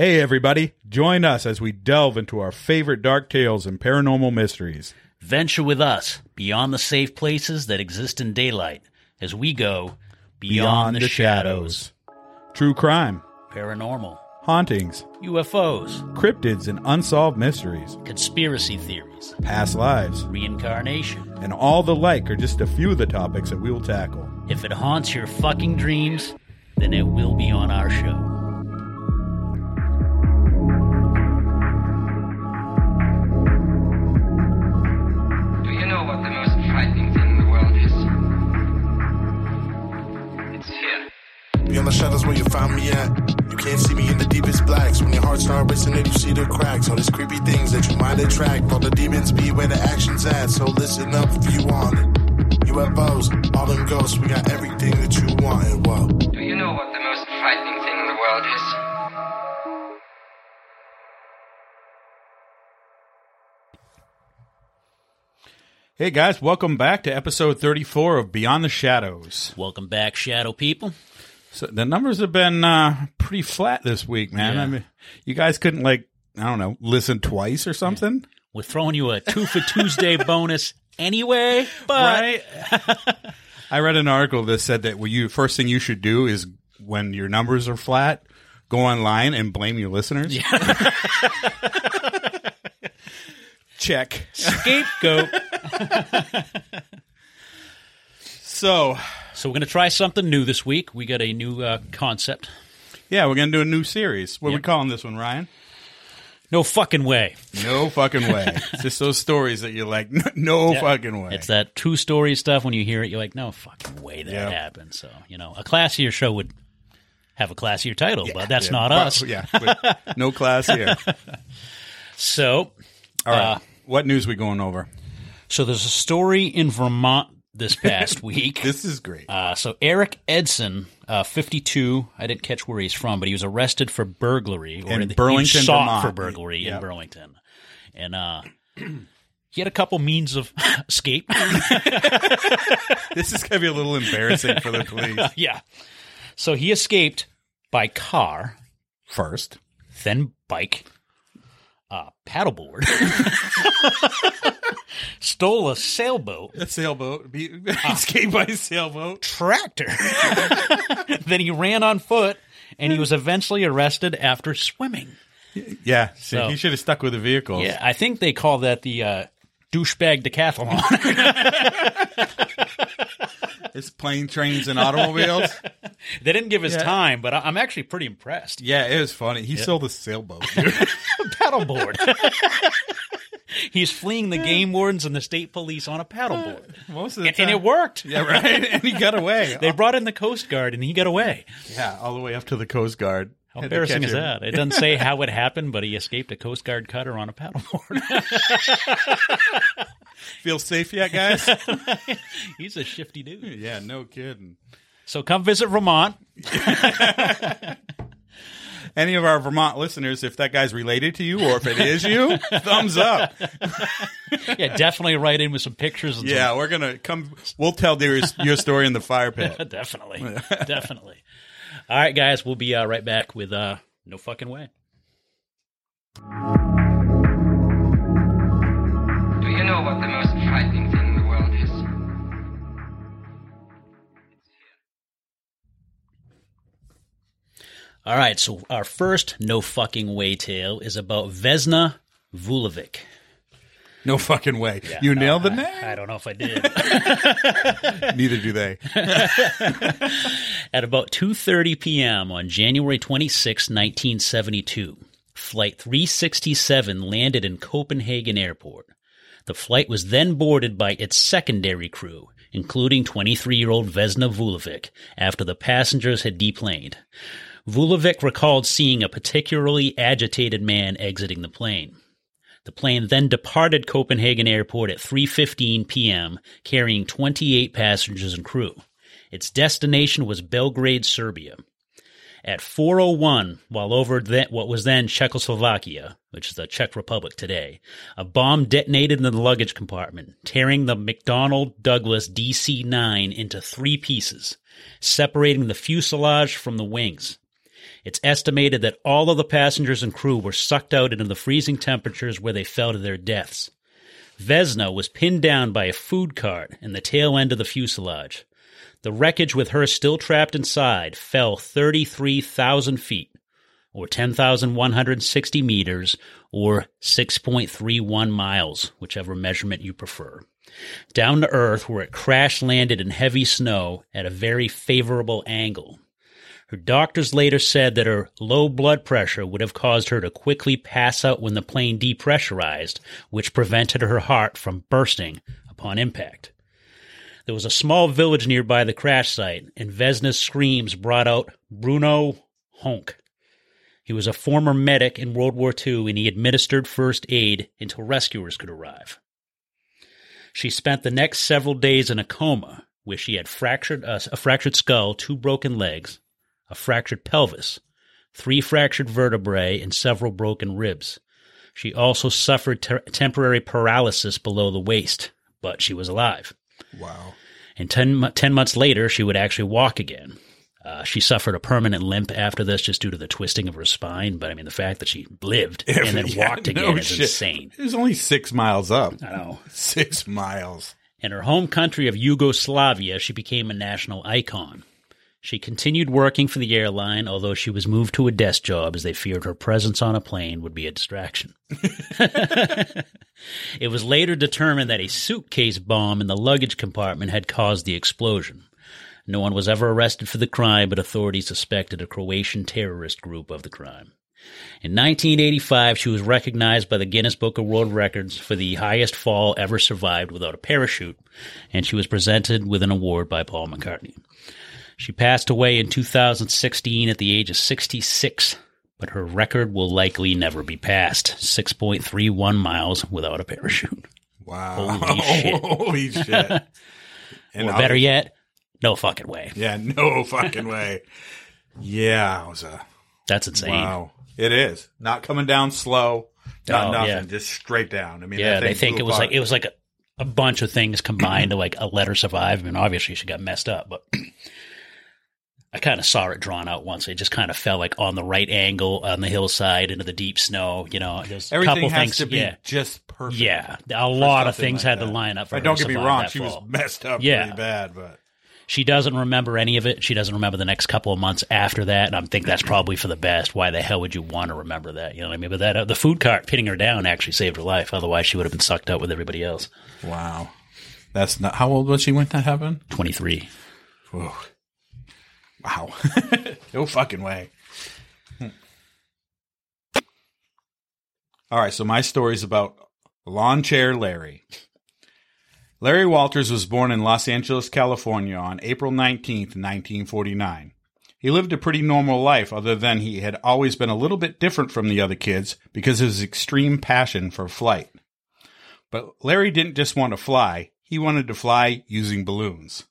Hey, everybody, join us as we delve into our favorite dark tales and paranormal mysteries. Venture with us beyond the safe places that exist in daylight as we go beyond, the, shadows. True crime, Paranormal, hauntings, UFOs, cryptids, and unsolved mysteries, conspiracy theories, past lives, reincarnation. and all the like are just a few of the topics that we will tackle. If it haunts your fucking dreams, then it will be on our show. The shadows where you found me at. You can't see me in the deepest blacks. When your heart starts racing and you see the cracks. All these creepy things that you might attract. All the demons be where the action's at. So listen up if you want it. UFOs, all them ghosts, we got everything that you wanted. Whoa. Do you know what the most frightening thing in the world is? Hey, guys, welcome back to episode 34 of Beyond the Shadows. Welcome back, Shadow People. So the numbers have been uh, pretty flat this week, man. Yeah. I mean, you guys couldn't, like, I don't know, listen twice or something? We're throwing you a two for Tuesday bonus anyway, but right? I read an article that said that what you first thing you should do is when your numbers are flat, go online and blame your listeners. Check. scapegoat. So, so we're going to try something new this week. We got a new uh, concept. yeah, we're gonna do a new series. What are we Yep. calling this one, Ryan? No fucking way. No fucking way. it's just those stories that you're like, no fucking way. It's that true story stuff. When you hear it, you're like, no fucking way that Yeah. happened. So, you know, a classier show would have a classier title, but that's Yeah, not but- us. Yeah, but no class here. So, All right. Uh, what news we going over? so there's a story in Vermont this past week. This is great. Uh, so Eric Edson, uh, 52. I didn't catch where he's from, but he was arrested for burglary or In he was Burlington, sought Vermont. for burglary Yep. in Burlington, and uh, he had a couple means of escape. this is gonna be a little embarrassing for the police. yeah, so he escaped by car, First, then bike, uh, paddleboard, stole a sailboat, a sailboat. Be, Ah. escape by sailboat. tractor. then he ran on foot, and he was eventually arrested after swimming. Yeah, see, So- he should have stuck with the vehicles. Yeah, I think they call that the uh, douchebag decathlon. It's plane, trains, and automobiles. they didn't give his Yeah. time, but I- I'm actually pretty impressed. yeah, it was funny. He sold a sailboat. dude. Paddleboard. He's fleeing the game wardens and the state police on a paddleboard, uh, Most of the and, time. and it worked. Yeah, right. And he got away. They brought in the Coast Guard, and he got away. yeah, all the way up to the Coast Guard. How embarrassing is that? It doesn't say how it happened, but he escaped a Coast Guard cutter on a paddleboard. Feel safe yet, guys? He's a shifty dude. yeah, no kidding. So come visit Vermont. Any of our Vermont listeners, if that guy's related to you or if it is you, thumbs up. Yeah, definitely write in with some pictures. And Yeah, we're gonna come. We'll tell your your story in the fire pit. definitely, definitely. All right, guys, we'll be uh, right back with uh, no fucking way. Do you know what the most frightening thing in the world is? All right, so our first no fucking way tale is about Vesna Vulovic. No fucking way. you nailed the name. I don't know if I did. Neither do they. At about 2:30 p.m. on January 26, 1972, flight 367 landed in Copenhagen Airport. The flight was then boarded by its secondary crew, including 23-year-old Vesna Vulovic, after the passengers had deplaned. Vulovic recalled seeing a particularly agitated man exiting the plane. The plane then departed Copenhagen Airport at 3:15 p.m., carrying 28 passengers and crew. Its destination was Belgrade, Serbia. At 4:01, while over what was then Czechoslovakia, which is the Czech Republic today, a bomb detonated in the luggage compartment, tearing the McDonnell Douglas DC-9 into three pieces, separating the fuselage from the wings. It's estimated that all of the passengers and crew were sucked out into the freezing temperatures where they fell to their deaths. Vesna was pinned down by a food cart in the tail end of the fuselage. The wreckage with her still trapped inside fell 33,000 feet, or 10,160 meters, or 6.31 miles, whichever measurement you prefer, down to Earth where it crash landed in heavy snow at a very favorable angle. Her doctors later said that her low blood pressure would have caused her to quickly pass out when the plane depressurized, which prevented her heart from bursting upon impact. There was a small village nearby the crash site, and Vesna's screams brought out Bruno Honke. He was a former medic in World War II and he administered first aid until rescuers could arrive. She spent the next several days in a coma, where she had fractured uh, a fractured skull, two broken legs, a fractured pelvis, three fractured vertebrae, and several broken ribs. She also suffered ter- temporary paralysis below the waist, but she was alive. Wow. And 10, 10 months later, she would actually walk again. Uh, she suffered a permanent limp after this just due to the twisting of her spine. But I mean, the fact that she lived and then Yeah, walked no again is shit. insane. It was only six miles up. I know. Six miles. In her home country of Yugoslavia, she became a national icon. She continued working for the airline, although she was moved to a desk job as they feared her presence on a plane would be a distraction. it was later determined that a suitcase bomb in the luggage compartment had caused the explosion. No one was ever arrested for the crime, but authorities suspected a Croatian terrorist group of the crime. In 1985, she was recognized by the Guinness Book of World Records for the highest fall ever survived without a parachute, and she was presented with an award by Paul McCartney. She passed away in 2016 at the age of 66, but her record will likely never be passed 6.31 miles without a parachute. Wow. Holy shit. Holy shit. And or better yet, no fucking way. Yeah, no fucking way. Yeah, it was a That's insane. wow. It is not coming down slow, not Oh, nothing, yeah. just straight down. I mean, Yeah, they think it was like it was like a, a bunch of things combined to like a let her survive. I mean, obviously she got messed up, but I kind of saw it drawn out once. It just kind of fell like on the right angle on the hillside into the deep snow. You know, there's a Everything couple has things. to be yeah, just perfect. yeah, a lot of things like had to line up. For her don't get me wrong, that she fall. was messed up Yeah. pretty bad, but She doesn't remember any of it. She doesn't remember the next couple of months after that, and I think that's probably for the best. Why the hell would you want to remember that? You know what I mean? But that uh, the food cart pinning her down actually saved her life. Otherwise, she would have been sucked up with everybody else. wow. That's not how old was she when that happened? Twenty three. Whoa. Wow. no fucking way. All right, so my story's about Lawn Chair Larry. Larry Walters was born in Los Angeles, California on April 19th, 1949. He lived a pretty normal life, other than he had always been a little bit different from the other kids because of his extreme passion for flight. But Larry didn't just want to fly, he wanted to fly using balloons.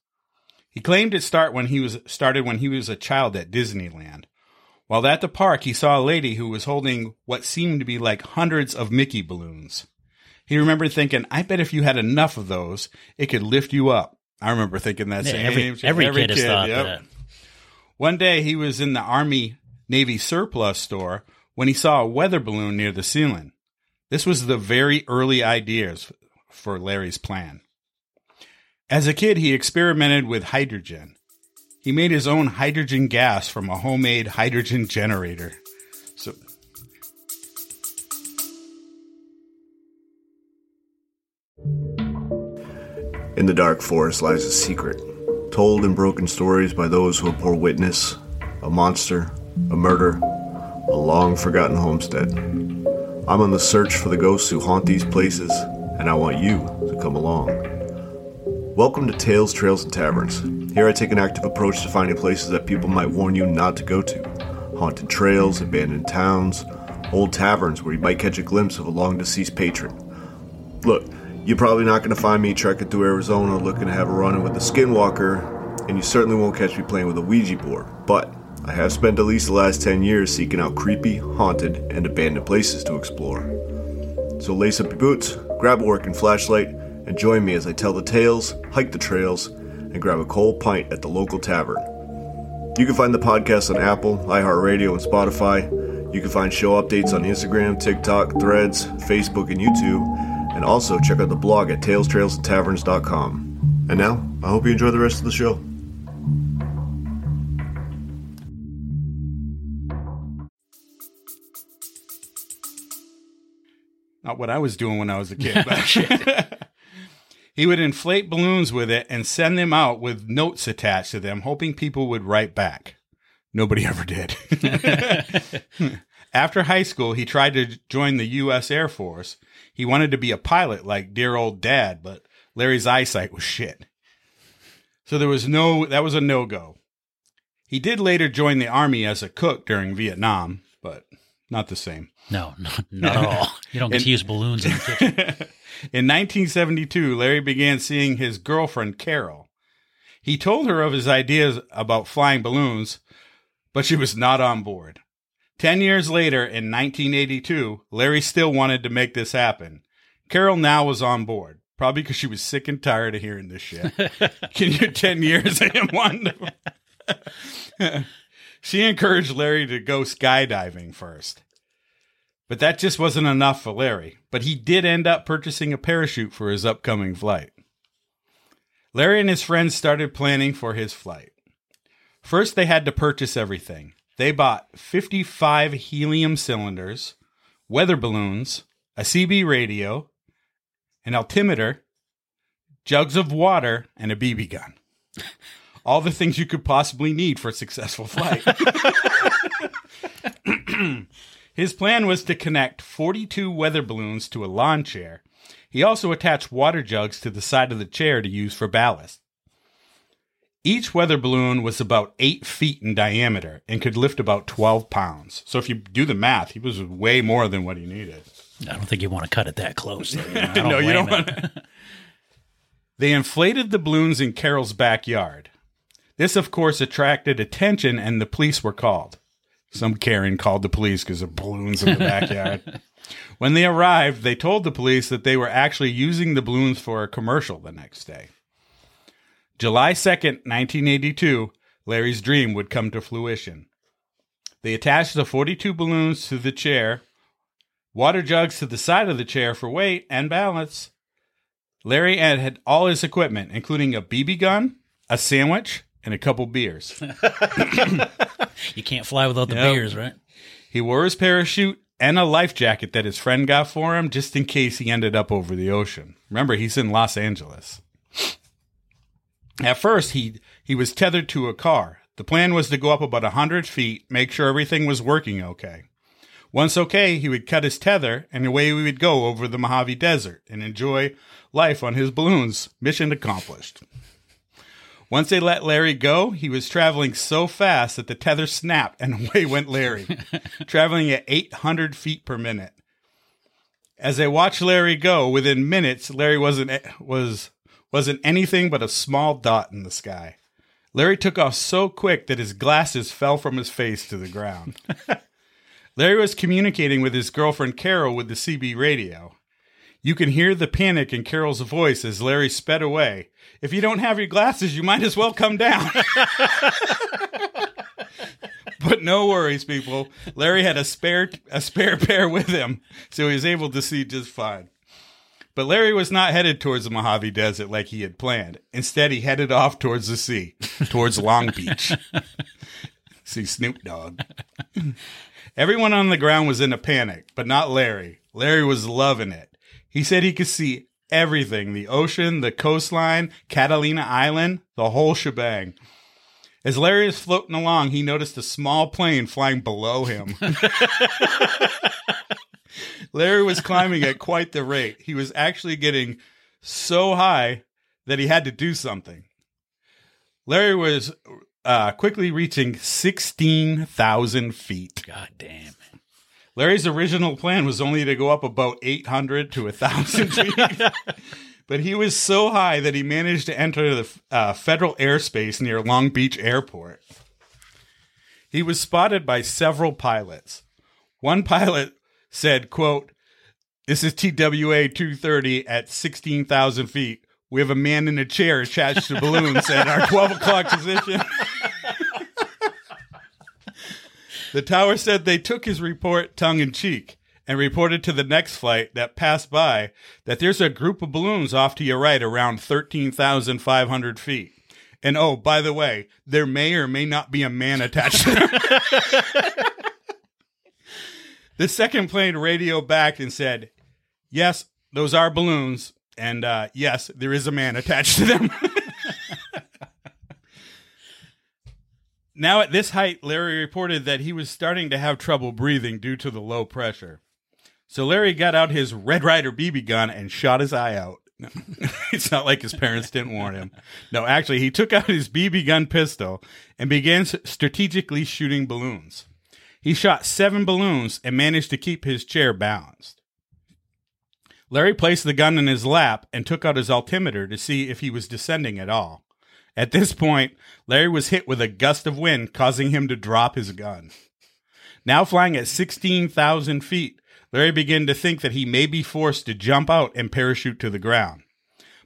He claimed it start when he was started when he was a child at Disneyland. While at the park, he saw a lady who was holding what seemed to be like hundreds of Mickey balloons. He remembered thinking, "I bet if you had enough of those, it could lift you up." I remember thinking that Yeah, same. every, shit. every, kid has thought yep. that. One day he was in the Army Navy surplus store when he saw a weather balloon near the ceiling. This was the very early ideas for Larry's plan. As a kid, he experimented with hydrogen. He made his own hydrogen gas from a homemade hydrogen generator. So In the dark forest lies a secret, told in broken stories by those who bore witness a monster, a murder, a long forgotten homestead. I'm on the search for the ghosts who haunt these places, and I want you to come along. Welcome to Tales, Trails, and Taverns. Here I take an active approach to finding places that people might warn you not to go to. Haunted trails, abandoned towns, old taverns where you might catch a glimpse of a long deceased patron. Look, you're probably not going to find me trekking through Arizona looking to have a run in with a Skinwalker, and you certainly won't catch me playing with a Ouija board. But I have spent at least the last 10 years seeking out creepy, haunted, and abandoned places to explore. So lace up your boots, grab a working flashlight, and join me as I tell the tales, hike the trails, and grab a cold pint at the local tavern. You can find the podcast on Apple, iHeartRadio, and Spotify. You can find show updates on Instagram, TikTok, Threads, Facebook, and YouTube. And also check out the blog at talestrailsandtaverns.com. And now, I hope you enjoy the rest of the show. Not what I was doing when I was a kid. He would inflate balloons with it and send them out with notes attached to them, hoping people would write back. Nobody ever did. After high school, he tried to join the U.S. Air Force. He wanted to be a pilot like dear old dad, but Larry's eyesight was shit. So there was no, that was a no go. He did later join the army as a cook during Vietnam, but not the same. No, not, not at all. You don't get And- to use balloons in the kitchen. In 1972, Larry began seeing his girlfriend, Carol. He told her of his ideas about flying balloons, but she was not on board. Ten years later, in 1982, Larry still wanted to make this happen. Carol now was on board, probably because she was sick and tired of hearing this shit. Can you 10 years of him wanting to- She encouraged Larry to go skydiving first. But that just wasn't enough for Larry. But he did end up purchasing a parachute for his upcoming flight. Larry and his friends started planning for his flight. First, they had to purchase everything. They bought 55 helium cylinders, weather balloons, a CB radio, an altimeter, jugs of water, and a BB gun. All the things you could possibly need for a successful flight. His plan was to connect 42 weather balloons to a lawn chair. He also attached water jugs to the side of the chair to use for ballast. Each weather balloon was about 8 feet in diameter and could lift about 12 pounds. So if you do the math, he was way more than what he needed. I don't think you want to cut it that close. though, you know? No, you don't want They inflated the balloons in Carol's backyard. This, of course, attracted attention and the police were called. Some Karen called the police because of balloons in the backyard. when they arrived, they told the police that they were actually using the balloons for a commercial the next day. July 2nd, 1982, Larry's dream would come to fruition. They attached the 42 balloons to the chair, water jugs to the side of the chair for weight and balance. Larry had, had all his equipment, including a BB gun, a sandwich, and a couple beers. You can't fly without the Yep. beers, right? He wore his parachute and a life jacket that his friend got for him just in case he ended up over the ocean. Remember, he's in Los Angeles. At first, he he was tethered to a car. The plan was to go up about a hundred feet, make sure everything was working okay. Once okay, he would cut his tether, and away we would go over the Mojave Desert and enjoy life on his balloons. Mission accomplished. Once they let Larry go, he was traveling so fast that the tether snapped and away went Larry, traveling at 800 feet per minute. As they watched Larry go, within minutes, Larry wasn't eh, was wasn't anything but a small dot in the sky. Larry took off so quick that his glasses fell from his face to the ground. Larry was communicating with his girlfriend Carol with the CB radio. You can hear the panic in Carol's voice as Larry sped away. If you don't have your glasses, you might as well come down. but no worries, people. Larry had a spare a spare pair with him, so he was able to see just fine. But Larry was not headed towards the Mojave Desert like he had planned. Instead, he headed off towards the sea, towards Long Beach. See Snoop Dogg. Everyone on the ground was in a panic, but not Larry. Larry was loving it. He said he could see everything the ocean, the coastline, Catalina Island, the whole shebang. As Larry was floating along, he noticed a small plane flying below him. Larry was climbing at quite the rate. He was actually getting so high that he had to do something. Larry was uh, quickly reaching 16,000 feet. God damn. Larry's original plan was only to go up about 800 to 1,000 feet. but he was so high that he managed to enter the uh, federal airspace near Long Beach Airport. He was spotted by several pilots. One pilot said, quote, This is TWA 230 at 16,000 feet. We have a man in a chair attached to balloons at our 12 o'clock position. The tower said they took his report tongue in cheek and reported to the next flight that passed by that there's a group of balloons off to your right around 13,500 feet. And oh, by the way, there may or may not be a man attached to them. the second plane radioed back and said, Yes, those are balloons. And uh, yes, there is a man attached to them. now, at this height, Larry reported that he was starting to have trouble breathing due to the low pressure. So Larry got out his Red Ryder BB gun and shot his eye out. It's not like his parents didn't warn him. No, actually, he took out his BB gun pistol and began strategically shooting balloons. He shot seven balloons and managed to keep his chair balanced. Larry placed the gun in his lap and took out his altimeter to see if he was descending at all. At this point, Larry was hit with a gust of wind, causing him to drop his gun. Now flying at 16,000 feet, Larry began to think that he may be forced to jump out and parachute to the ground.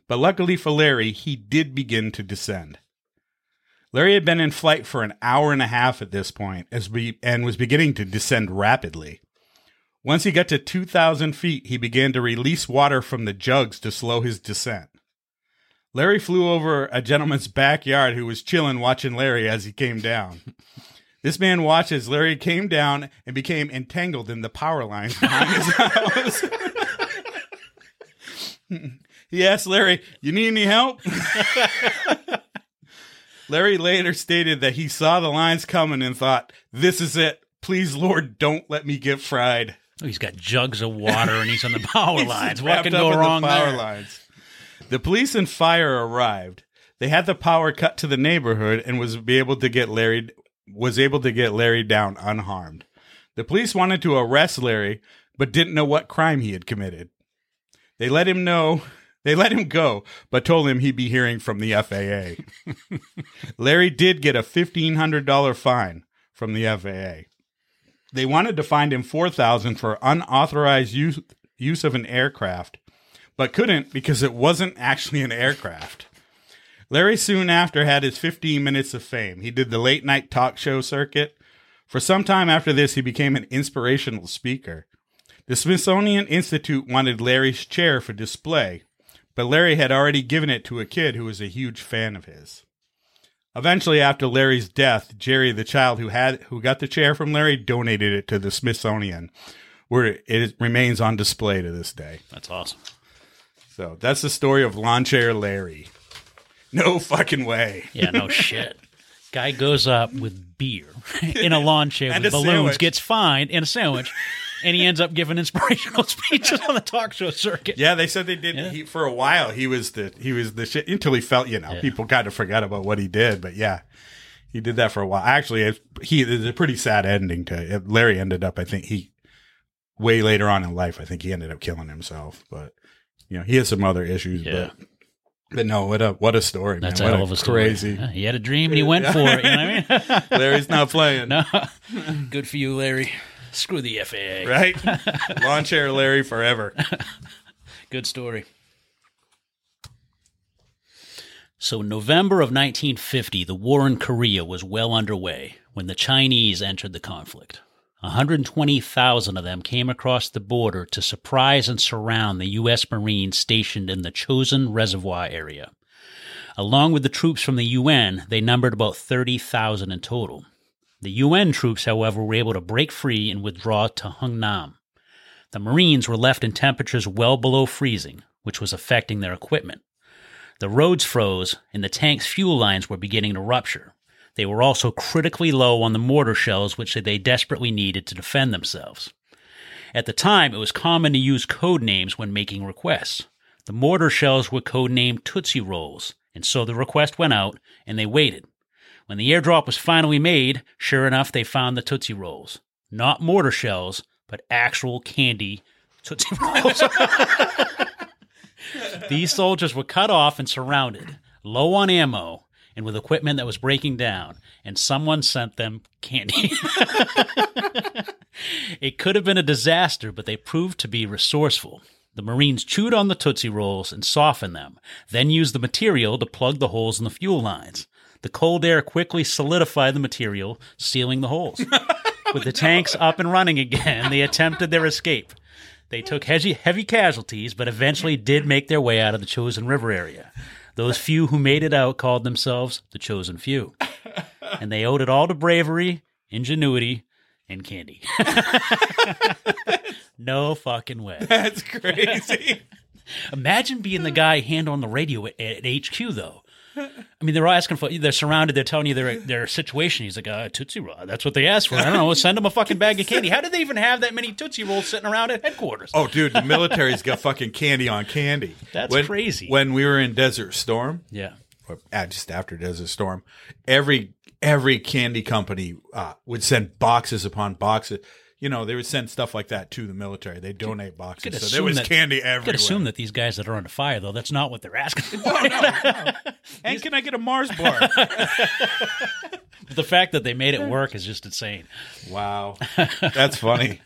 But luckily for Larry, he did begin to descend. Larry had been in flight for an hour and a half at this point as we, and was beginning to descend rapidly. Once he got to 2,000 feet, he began to release water from the jugs to slow his descent. Larry flew over a gentleman's backyard who was chilling watching Larry as he came down. This man watched as Larry came down and became entangled in the power lines behind his house. he asked Larry, You need any help? Larry later stated that he saw the lines coming and thought, This is it. Please, Lord, don't let me get fried. Oh, he's got jugs of water and he's on the power lines. What can go in the wrong power there? lines. The police and fire arrived. They had the power cut to the neighborhood and was be able to get Larry was able to get Larry down unharmed. The police wanted to arrest Larry, but didn't know what crime he had committed. They let him know they let him go, but told him he'd be hearing from the FAA. Larry did get a fifteen hundred dollar fine from the FAA. They wanted to find him four thousand for unauthorized use use of an aircraft, but couldn't because it wasn't actually an aircraft. Larry soon after had his 15 minutes of fame. He did the late night talk show circuit. For some time after this, he became an inspirational speaker. The Smithsonian Institute wanted Larry's chair for display, but Larry had already given it to a kid who was a huge fan of his. Eventually, after Larry's death, Jerry, the child who had who got the chair from Larry, donated it to the Smithsonian, where it remains on display to this day. That's awesome. So that's the story of Lawn Chair Larry. No fucking way. Yeah, no shit. Guy goes up with beer in a lawn chair with balloons, sandwich. gets fined, and a sandwich, and he ends up giving inspirational speeches on the talk show circuit. Yeah, they said they did. Yeah. He, for a while, he was the he was the shit until he felt. You know, Yeah. people kind of forgot about what he did. But yeah, he did that for a while. Actually, it's, he there's a pretty sad ending to it. Larry. Ended up, I think he way later on in life. I think he ended up killing himself. But you know, he has some other issues. Yeah. But but no, what a what a story. That's man. a What hell of a story. crazy. Yeah, He had a dream and he went for it. You know what I mean? Larry's not playing. no, good for you, Larry. Screw the FAA. Right? Lawn chair Larry forever. Good story. So, in November of 1950, the war in Korea was well underway when the Chinese entered the conflict. 120,000 of them came across the border to surprise and surround the U.S. Marines stationed in the Chosin Reservoir area. Along with the troops from the UN, they numbered about 30,000 in total. The UN troops, however, were able to break free and withdraw to Hungnam. The Marines were left in temperatures well below freezing, which was affecting their equipment. The roads froze, and the tank's fuel lines were beginning to rupture. They were also critically low on the mortar shells, which they desperately needed to defend themselves. At the time, it was common to use code names when making requests. The mortar shells were codenamed Tootsie Rolls, and so the request went out, and they waited. When the airdrop was finally made, sure enough, they found the Tootsie Rolls. Not mortar shells, but actual candy Tootsie Rolls. These soldiers were cut off and surrounded, low on ammo, and with equipment that was breaking down, and someone sent them candy. it could have been a disaster, but they proved to be resourceful. The Marines chewed on the Tootsie Rolls and softened them, then used the material to plug the holes in the fuel lines. The cold air quickly solidified the material, sealing the holes. With the tanks up and running again, they attempted their escape. They took heavy, heavy casualties, but eventually did make their way out of the Chosin River area. Those few who made it out called themselves the Chosin Few. And they owed it all to bravery, ingenuity, and candy. no fucking way. That's crazy. Imagine being the guy hand on the radio at, at HQ, though. I mean, they're asking for. They're surrounded. They're telling you their their situation. He's like, uh, Tootsie Roll. That's what they asked for. I don't know. Send them a fucking bag of candy. How did they even have that many Tootsie Rolls sitting around at headquarters? oh, dude, the military's got fucking candy on candy. That's When- crazy. When we were in Desert Storm, Yeah. or uh, just after Desert Storm, every every candy company uh, would send boxes upon boxes. You know, they would send stuff like that to the military. They donate boxes, so there was that- candy I everywhere. could assume that these guys that are under fire, though, that's not what they're asking for. and can I get a Mars bar? the fact that they made it work is just insane. wow, that's funny.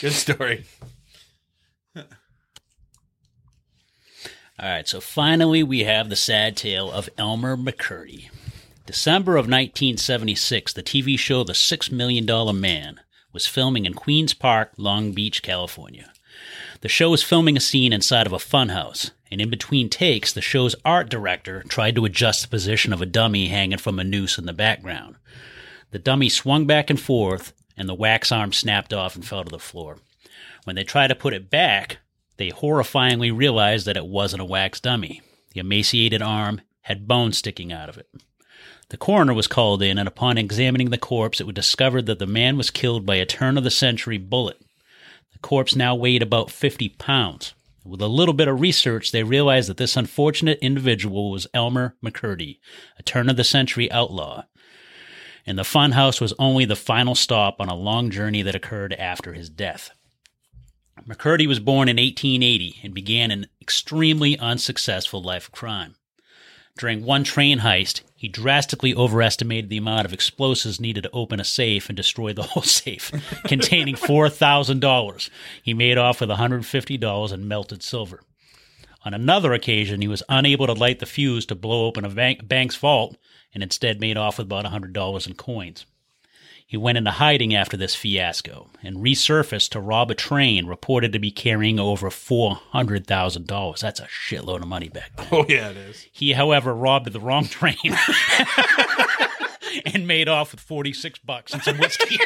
Good story. All right, so finally we have the sad tale of Elmer McCurdy. December of 1976, the TV show The Six Million Dollar Man was filming in Queens Park, Long Beach, California. The show was filming a scene inside of a funhouse, and in between takes, the show's art director tried to adjust the position of a dummy hanging from a noose in the background. The dummy swung back and forth, and the wax arm snapped off and fell to the floor. When they tried to put it back, they horrifyingly realized that it wasn't a wax dummy. The emaciated arm had bone sticking out of it. The coroner was called in, and upon examining the corpse, it was discovered that the man was killed by a turn of the century bullet. The corpse now weighed about 50 pounds. With a little bit of research, they realized that this unfortunate individual was Elmer McCurdy, a turn of the century outlaw. And the funhouse was only the final stop on a long journey that occurred after his death. McCurdy was born in 1880 and began an extremely unsuccessful life of crime. During one train heist, he drastically overestimated the amount of explosives needed to open a safe and destroy the whole safe, containing $4,000. He made off with $150 in melted silver. On another occasion, he was unable to light the fuse to blow open a bank, bank's vault and instead made off with about $100 in coins. He went into hiding after this fiasco and resurfaced to rob a train reported to be carrying over $400,000. That's a shitload of money back then. Oh yeah, it is. He, however, robbed the wrong train and made off with 46 bucks and some whiskey.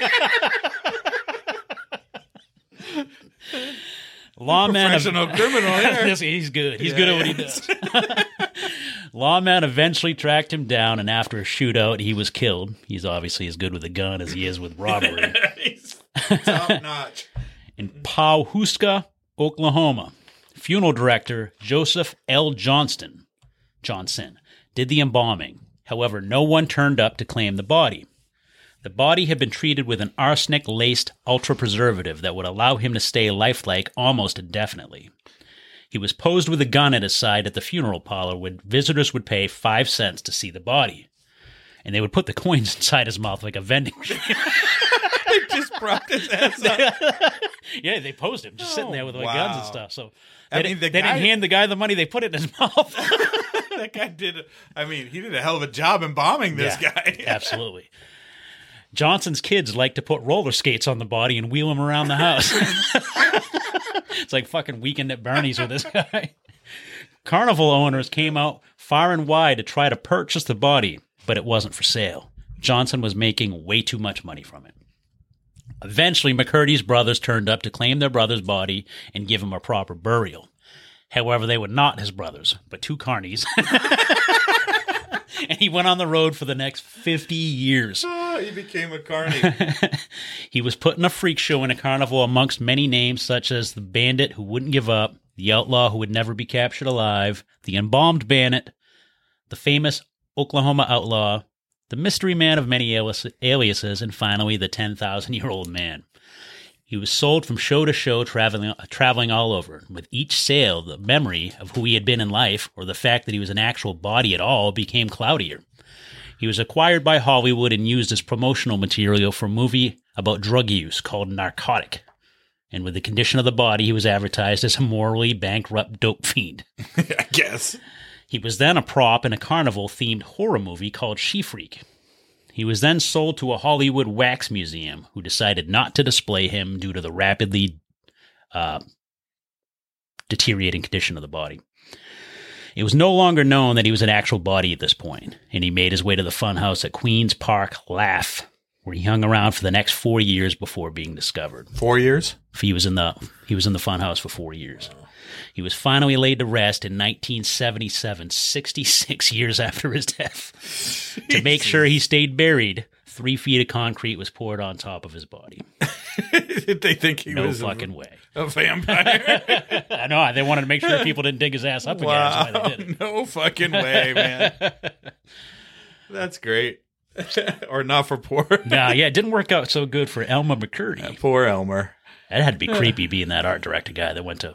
Lawman Professional criminal here. This- he's good. He's good at what he does. Lawman eventually tracked him down, and after a shootout, he was killed. He's obviously as good with a gun as he is with robbery. Top notch. in Pawhuska, Oklahoma. Funeral director Joseph L. Johnston Johnson did the embalming. However, no one turned up to claim the body. The body had been treated with an arsenic laced ultra preservative that would allow him to stay lifelike almost indefinitely. He was posed with a gun at his side at the funeral parlor where visitors would pay five cents to see the body. And they would put the coins inside his mouth like a vending machine. They just propped his ass up. yeah, they posed him just sitting there with like wow. guns and stuff. So they, I didn't- mean, the they guy- didn't hand the guy the money; they put it in his mouth. that guy did. I mean, he did a hell of a job embalming this Yeah, guy. Absolutely. Johnson's kids like to put roller skates on the body and wheel him around the house. It's like fucking weekend at Bernie's with this guy. Carnival owners came out far and wide to try to purchase the body, but it wasn't for sale. Johnson was making way too much money from it. Eventually, McCurdy's brothers turned up to claim their brother's body and give him a proper burial. However, they were not his brothers, but two carnies. and he went on the road for the next 50 years. He became a carny. He was put in a freak show in a carnival amongst many names such as the bandit who wouldn't give up, the outlaw who would never be captured alive, the embalmed bandit, the famous Oklahoma outlaw, the mystery man of many aliases, and finally the 10,000 year old man. He was sold from show to show, traveling, uh, traveling all over. With each sale, the memory of who he had been in life, or the fact that he was an actual body at all, became cloudier. He was acquired by Hollywood and used as promotional material for a movie about drug use called Narcotic. And with the condition of the body, he was advertised as a morally bankrupt dope fiend. I guess. He was then a prop in a carnival themed horror movie called She Freak. He was then sold to a Hollywood wax museum who decided not to display him due to the rapidly uh, deteriorating condition of the body. It was no longer known that he was an actual body at this point, and he made his way to the funhouse at Queen's Park, Laugh, where he hung around for the next four years before being discovered. Four years? He was in the he was in the funhouse for four years. He was finally laid to rest in 1977, 66 years after his death. to make sure he stayed buried, three feet of concrete was poured on top of his body. Did they think he No was a- fucking way. a, vampire? I know they wanted to make sure people didn't dig his ass up again. That's why they did it. no fucking way, man. That's great. or not for poor. Nah, yeah, it didn't work out so good for Elmer McCurdy. poor Elmer. That had to be creepy being that art director guy that went to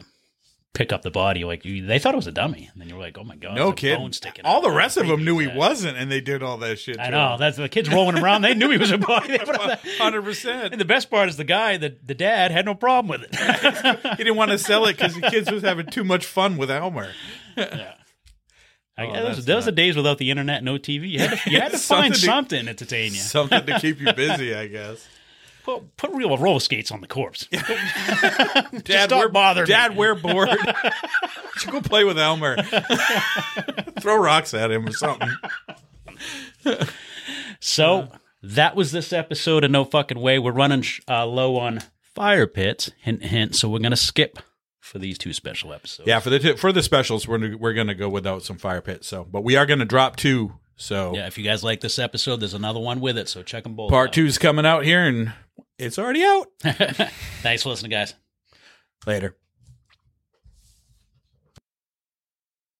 pick up the body. Like you, they thought it was a dummy, and then you're like, oh my god, No kid. All the rest of them knew he wasn't, and they did all that shit. I know. That's the kids rolling around. They knew he was a body. They put on that- Hundred And percent. And the best part is the guy, the, the dad, had no problem with it. He didn't want to sell it because the kids was having too much fun with Elmer. I, Oh, those, those are days without the internet, no TV. You had to, you had to Something find to- something to entertain you. Something to keep you busy, I guess. Put, put real roller skates on the corpse. Dad, we're bothering Dad, me. we're bored. Should go play with Elmer. Throw rocks at him or something. So that was this episode of No Fucking Way. We're running uh, low on fire pits, hint, hint. So we're gonna skip for these two special episodes. Yeah, for the t- for the specials, we're we're gonna go without some fire pits. So, but we are gonna drop two. So Yeah, if you guys like this episode, there's another one with it. So check them both. part out. two's coming out here, and it's already out. Thanks for listening, guys. Later.